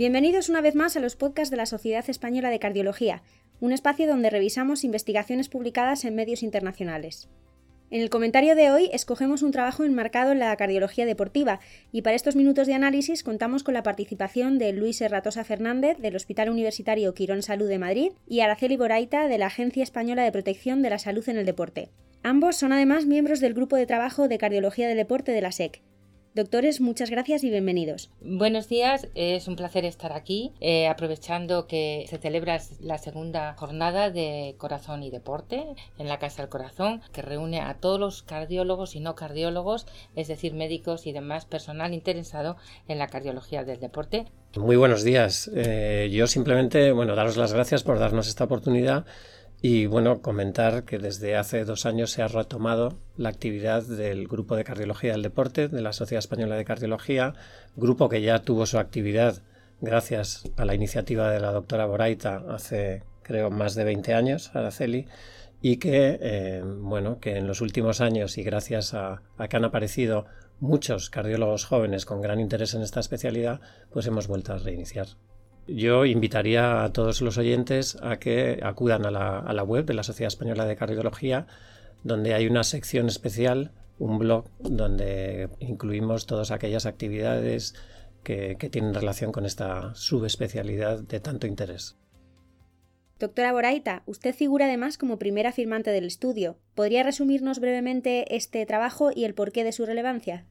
Bienvenidos una vez más a los podcasts de la Sociedad Española de Cardiología, un espacio donde revisamos investigaciones publicadas en medios internacionales. En el comentario de hoy escogemos un trabajo enmarcado en la cardiología deportiva y para estos minutos de análisis contamos con la participación de Luis Erratosa Fernández del Hospital Universitario Quirón Salud de Madrid y Araceli Boraita de la Agencia Española de Protección de la Salud en el Deporte. Ambos son además miembros del grupo de trabajo de cardiología del deporte de la SEC. Doctores, muchas gracias y bienvenidos. Buenos días, es un placer estar aquí, eh, aprovechando que se celebra la segunda jornada de Corazón y Deporte en la Casa del Corazón, que reúne a todos los cardiólogos y no cardiólogos, es decir, médicos y demás personal interesado en la cardiología del deporte. Muy buenos días. Eh, yo simplemente, bueno, daros las gracias por darnos esta oportunidad y bueno, comentar que desde hace dos años se ha retomado la actividad del Grupo de Cardiología del Deporte de la Sociedad Española de Cardiología, grupo que ya tuvo su actividad gracias a la iniciativa de la doctora Boraita hace creo más de 20 años, Araceli, y que eh, bueno, que en los últimos años y gracias a, a que han aparecido muchos cardiólogos jóvenes con gran interés en esta especialidad, pues hemos vuelto a reiniciar yo invitaría a todos los oyentes a que acudan a la, web de la Sociedad Española de Cardiología, donde hay una sección especial, un blog, donde incluimos todas aquellas actividades que, que tienen relación con esta subespecialidad de tanto interés. Doctora Boraita, usted figura además como primera firmante del estudio. ¿Podría resumirnos brevemente este trabajo y el porqué de su relevancia?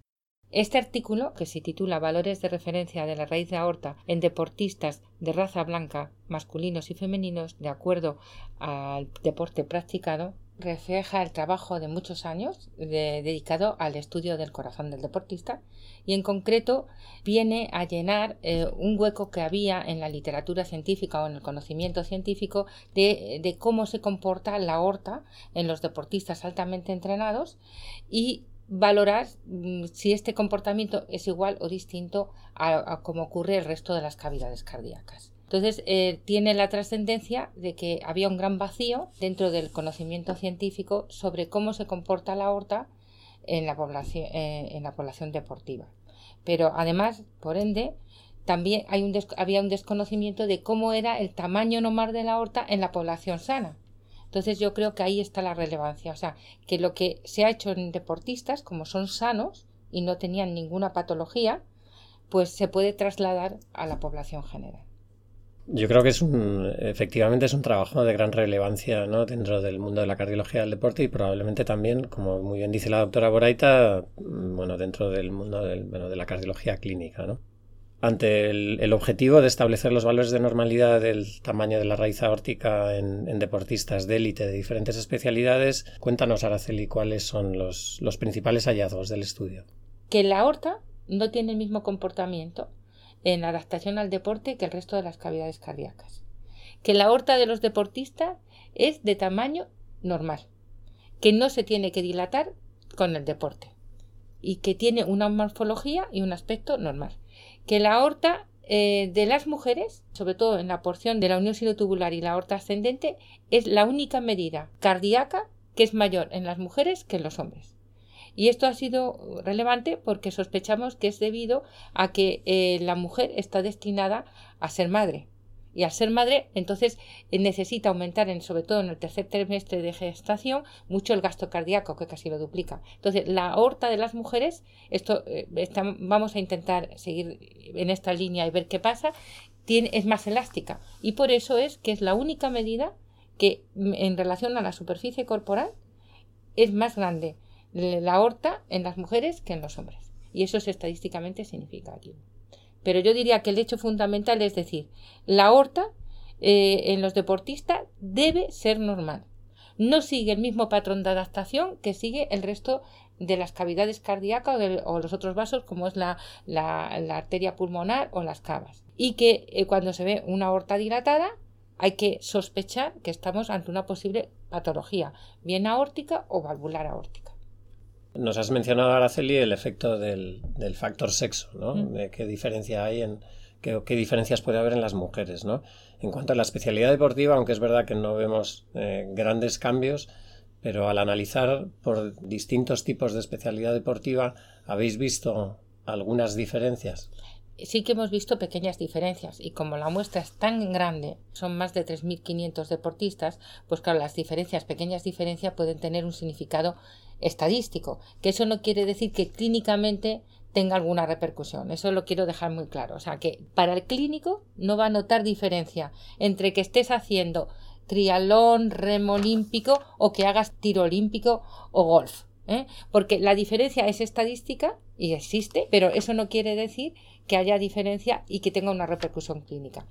Este artículo, que se titula Valores de referencia de la raíz de aorta en deportistas de raza blanca, masculinos y femeninos, de acuerdo al deporte practicado, refleja el trabajo de muchos años dedicado al estudio del corazón del deportista y en concreto viene a llenar eh, un hueco que había en la literatura científica o en el conocimiento científico de, de cómo se comporta la aorta en los deportistas altamente entrenados y valorar mm, si este comportamiento es igual o distinto a, como ocurre el resto de las cavidades cardíacas. Entonces, eh, tiene la trascendencia de que había un gran vacío dentro del conocimiento científico sobre cómo se comporta la aorta en la población, eh, en la población deportiva. Pero además, por ende, también había un desconocimiento de cómo era el tamaño normal de la aorta en la población sana. Entonces yo creo que ahí está la relevancia, o sea, que lo que se ha hecho en deportistas, como son sanos y no tenían ninguna patología, pues se puede trasladar a la población general. Yo creo que es un, efectivamente es un trabajo de gran relevancia ¿no? dentro del mundo de la cardiología del deporte y probablemente también, como muy bien dice la doctora Boraita, bueno, dentro del mundo del, bueno, de la cardiología clínica. ¿no? Ante el, objetivo de establecer los valores de normalidad del tamaño de la raíz aórtica en, deportistas de élite de diferentes especialidades, cuéntanos, Araceli, cuáles son los, los principales hallazgos del estudio. Que la aorta no tiene el mismo comportamiento en adaptación al deporte que el resto de las cavidades cardíacas. Que la aorta de los deportistas es de tamaño normal, que no se tiene que dilatar con el deporte y que tiene una morfología y un aspecto normal que la aorta eh, de las mujeres, sobre todo en la porción de la unión silotubular y la aorta ascendente, es la única medida cardíaca que es mayor en las mujeres que en los hombres. Y esto ha sido relevante porque sospechamos que es debido a que eh, la mujer está destinada a ser madre y al ser madre, entonces eh, necesita aumentar, en, sobre todo en el tercer trimestre de gestación, mucho el gasto cardíaco, que casi lo duplica. Entonces, la aorta de las mujeres, esto eh, vamos a intentar seguir en esta línea y ver qué pasa, es más elástica. Y por eso es que es la única medida que mm, en relación a la superficie corporal es más grande la aorta en las mujeres que en los hombres. Y eso es estadísticamente significativo. Pero yo diría que el hecho fundamental es decir, la aorta eh, en los deportistas debe ser normal. No sigue el mismo patrón de adaptación que sigue el resto de las cavidades cardíacas o, los otros vasos como es la, arteria pulmonar o las cavas. Y que eh, cuando se ve una aorta dilatada hay que sospechar que estamos ante una posible patología, bien aórtica o valvular aórtica. Nos has mencionado, Araceli, el efecto del, factor sexo, ¿no? De qué diferencia hay en qué, diferencias puede haber en las mujeres, ¿no? En cuanto a la especialidad deportiva, aunque es verdad que no vemos eh, grandes cambios, pero al analizar por distintos tipos de especialidad deportiva, ¿habéis visto algunas diferencias? sí que hemos visto pequeñas diferencias y como la muestra es tan grande, son más de 3.500 deportistas, pues claro, las diferencias, pequeñas diferencias pueden tener un significado estadístico, que eso no quiere decir que clínicamente tenga alguna repercusión. Eso lo quiero dejar muy claro. O sea que para el clínico no va a notar diferencia entre que estés haciendo trialón, remo olímpico o que hagas tiro olímpico o golf. ¿eh? Porque la diferencia es estadística y existe, pero eso no quiere decir que haya diferencia y que tenga una repercusión clínica.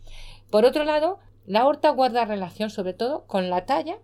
Por otro lado, la aorta guarda relación sobre todo con la talla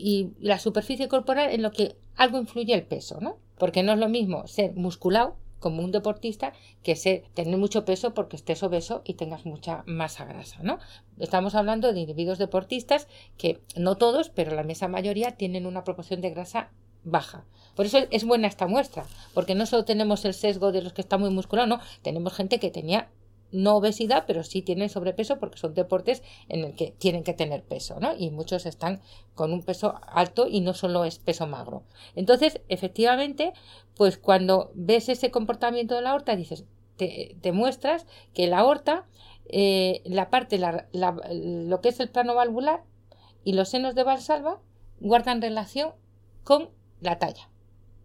y la superficie corporal en lo que algo influye el peso, ¿no? Porque no es lo mismo ser musculado como un deportista que ser, tener mucho peso porque estés obeso y tengas mucha masa grasa, ¿no? Estamos hablando de individuos deportistas que no todos, pero la inmensa mayoría tienen una proporción de grasa baja. Por eso es buena esta muestra, porque no solo tenemos el sesgo de los que están muy musculados, no, tenemos gente que tenía no obesidad, pero sí tienen sobrepeso porque son deportes en el que tienen que tener peso, ¿no? Y muchos están con un peso alto y no solo es peso magro. Entonces, efectivamente, pues cuando ves ese comportamiento de la aorta, dices, te, muestras que la aorta, eh, la parte, lo que es el plano valvular y los senos de Valsalva guardan relación con la talla,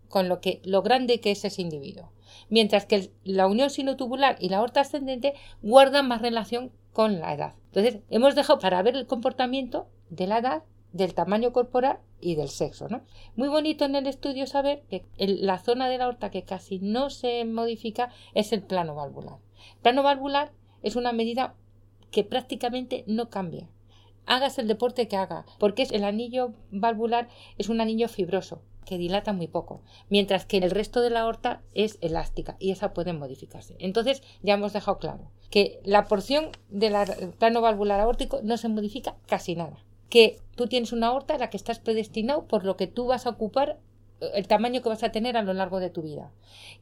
con lo que lo grande que es ese individuo mientras que la unión sinotubular y la aorta ascendente guardan más relación con la edad. Entonces, hemos dejado para ver el comportamiento de la edad, del tamaño corporal y del sexo. ¿no? Muy bonito en el estudio saber que la zona de la aorta que casi no se modifica es el plano valvular. Plano valvular es una medida que prácticamente no cambia. Hagas el deporte que haga, porque el anillo valvular es un anillo fibroso, que dilata muy poco, mientras que el resto de la aorta es elástica y esa puede modificarse. Entonces ya hemos dejado claro que la porción del plano valvular aórtico no se modifica casi nada, que tú tienes una aorta en la que estás predestinado por lo que tú vas a ocupar, eh, el tamaño que vas a tener a lo largo de tu vida,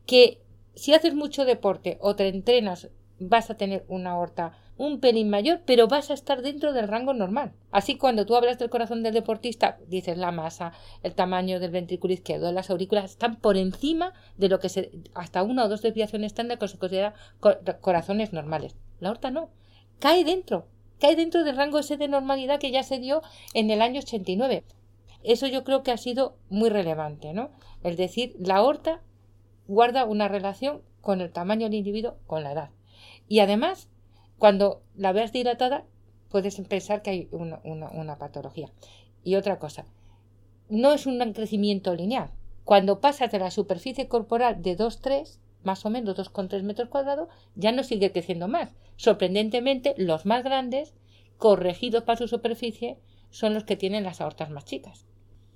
que si haces mucho deporte o te entrenas vas a tener una aorta un pelín mayor, pero vas a estar dentro del rango normal. Así cuando tú hablas del corazón del deportista, dices la masa, el tamaño del ventrículo izquierdo, las aurículas están por encima de lo que se, hasta una o dos desviaciones estándar que se considera corazones normales. La aorta no, cae dentro, cae dentro del rango ese de normalidad que ya se dio en el año 89. Eso yo creo que ha sido muy relevante, ¿no? Es decir, la aorta guarda una relación con el tamaño del individuo, con la edad. Y además, cuando la veas dilatada, puedes pensar que hay una, patología. Y otra cosa, no es un crecimiento lineal. Cuando pasas de la superficie corporal de 2,3, más o menos 2,3 metros cuadrados, ya no sigue creciendo más. Sorprendentemente, los más grandes, corregidos para su superficie, son los que tienen las aortas más chicas.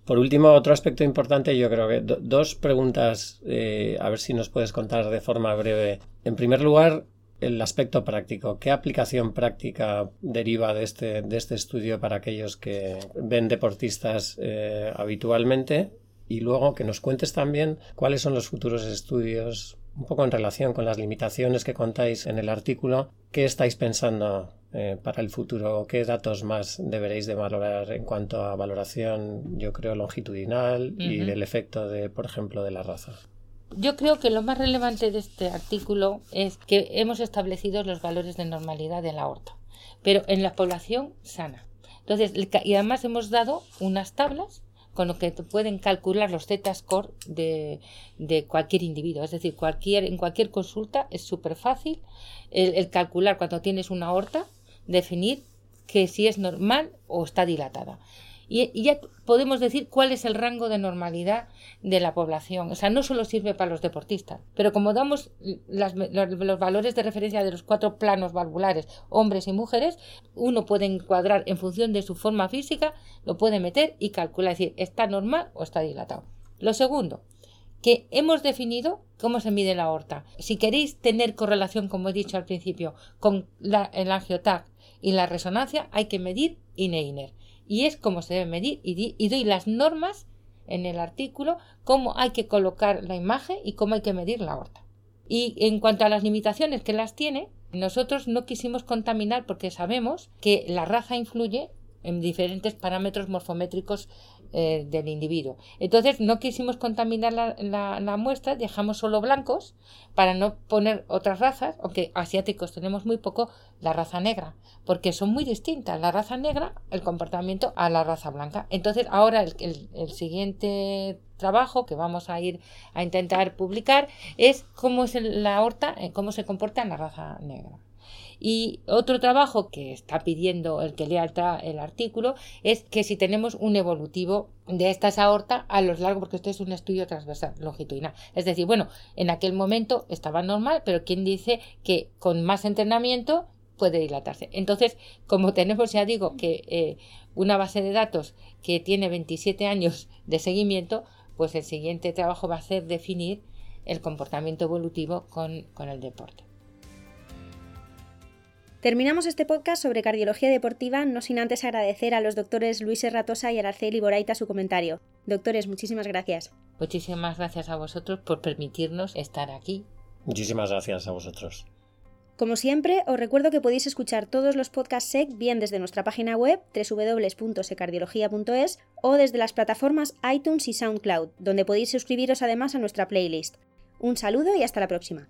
Por último, otro aspecto importante, yo creo que dos preguntas, eh, a ver si nos puedes contar de forma breve. En primer lugar, el aspecto práctico. ¿Qué aplicación práctica deriva de este, de este estudio para aquellos que ven deportistas eh, habitualmente? Y luego que nos cuentes también cuáles son los futuros estudios, un poco en relación con las limitaciones que contáis en el artículo. ¿Qué estáis pensando eh, para el futuro? ¿Qué datos más deberéis de valorar en cuanto a valoración, yo creo, longitudinal y del efecto de, por ejemplo, de la raza? Yo creo que lo más relevante de este artículo es que hemos establecido los valores de normalidad de la aorta, pero en la población sana. Entonces, y además hemos dado unas tablas con lo que pueden calcular los Z-score de, de, cualquier individuo. Es decir, cualquier, en cualquier consulta es súper fácil el, calcular cuando tienes una aorta, definir que si es normal o está dilatada y, ya podemos decir cuál es el rango de normalidad de la población. O sea, no solo sirve para los deportistas, pero como damos los, los, valores de referencia de los cuatro planos valvulares, hombres y mujeres, uno puede encuadrar en función de su forma física, lo puede meter y calcular, decir, está normal o está dilatado. Lo segundo, que hemos definido cómo se mide la aorta. Si queréis tener correlación, como he dicho al principio, con el angiotag y la resonancia, hay que medir INE-INER y es como se debe medir y, doy las normas en el artículo cómo hay que colocar la imagen y cómo hay que medir la aorta. Y en cuanto a las limitaciones que las tiene, nosotros no quisimos contaminar porque sabemos que la raza influye en diferentes parámetros morfométricos eh, del individuo. Entonces no quisimos contaminar la, muestra, dejamos solo blancos para no poner otras razas, aunque asiáticos tenemos muy poco, la raza negra, porque son muy distintas. La raza negra, el comportamiento a la raza blanca. Entonces ahora el, siguiente trabajo que vamos a ir a intentar publicar es cómo es la aorta, eh, cómo se comporta en la raza negra. Y otro trabajo que está pidiendo el que lea el, artículo es que si tenemos un evolutivo de estas aorta a los largos, porque esto es un estudio transversal longitudinal. Es decir, bueno, en aquel momento estaba normal, pero ¿quién dice que con más entrenamiento puede dilatarse? Entonces, como tenemos, ya digo, que eh, una base de datos que tiene 27 años de seguimiento, pues el siguiente trabajo va a ser definir el comportamiento evolutivo con el deporte. Terminamos este podcast sobre cardiología deportiva, no sin antes agradecer a los doctores Luis Erratosa y Araceli Boraita su comentario. Doctores, muchísimas gracias. Muchísimas gracias a vosotros por permitirnos estar aquí. Muchísimas gracias a vosotros. Como siempre, os recuerdo que podéis escuchar todos los podcasts SEC bien desde nuestra página web www.secardiología.es o desde las plataformas iTunes y SoundCloud, donde podéis suscribiros además a nuestra playlist. Un saludo y hasta la próxima.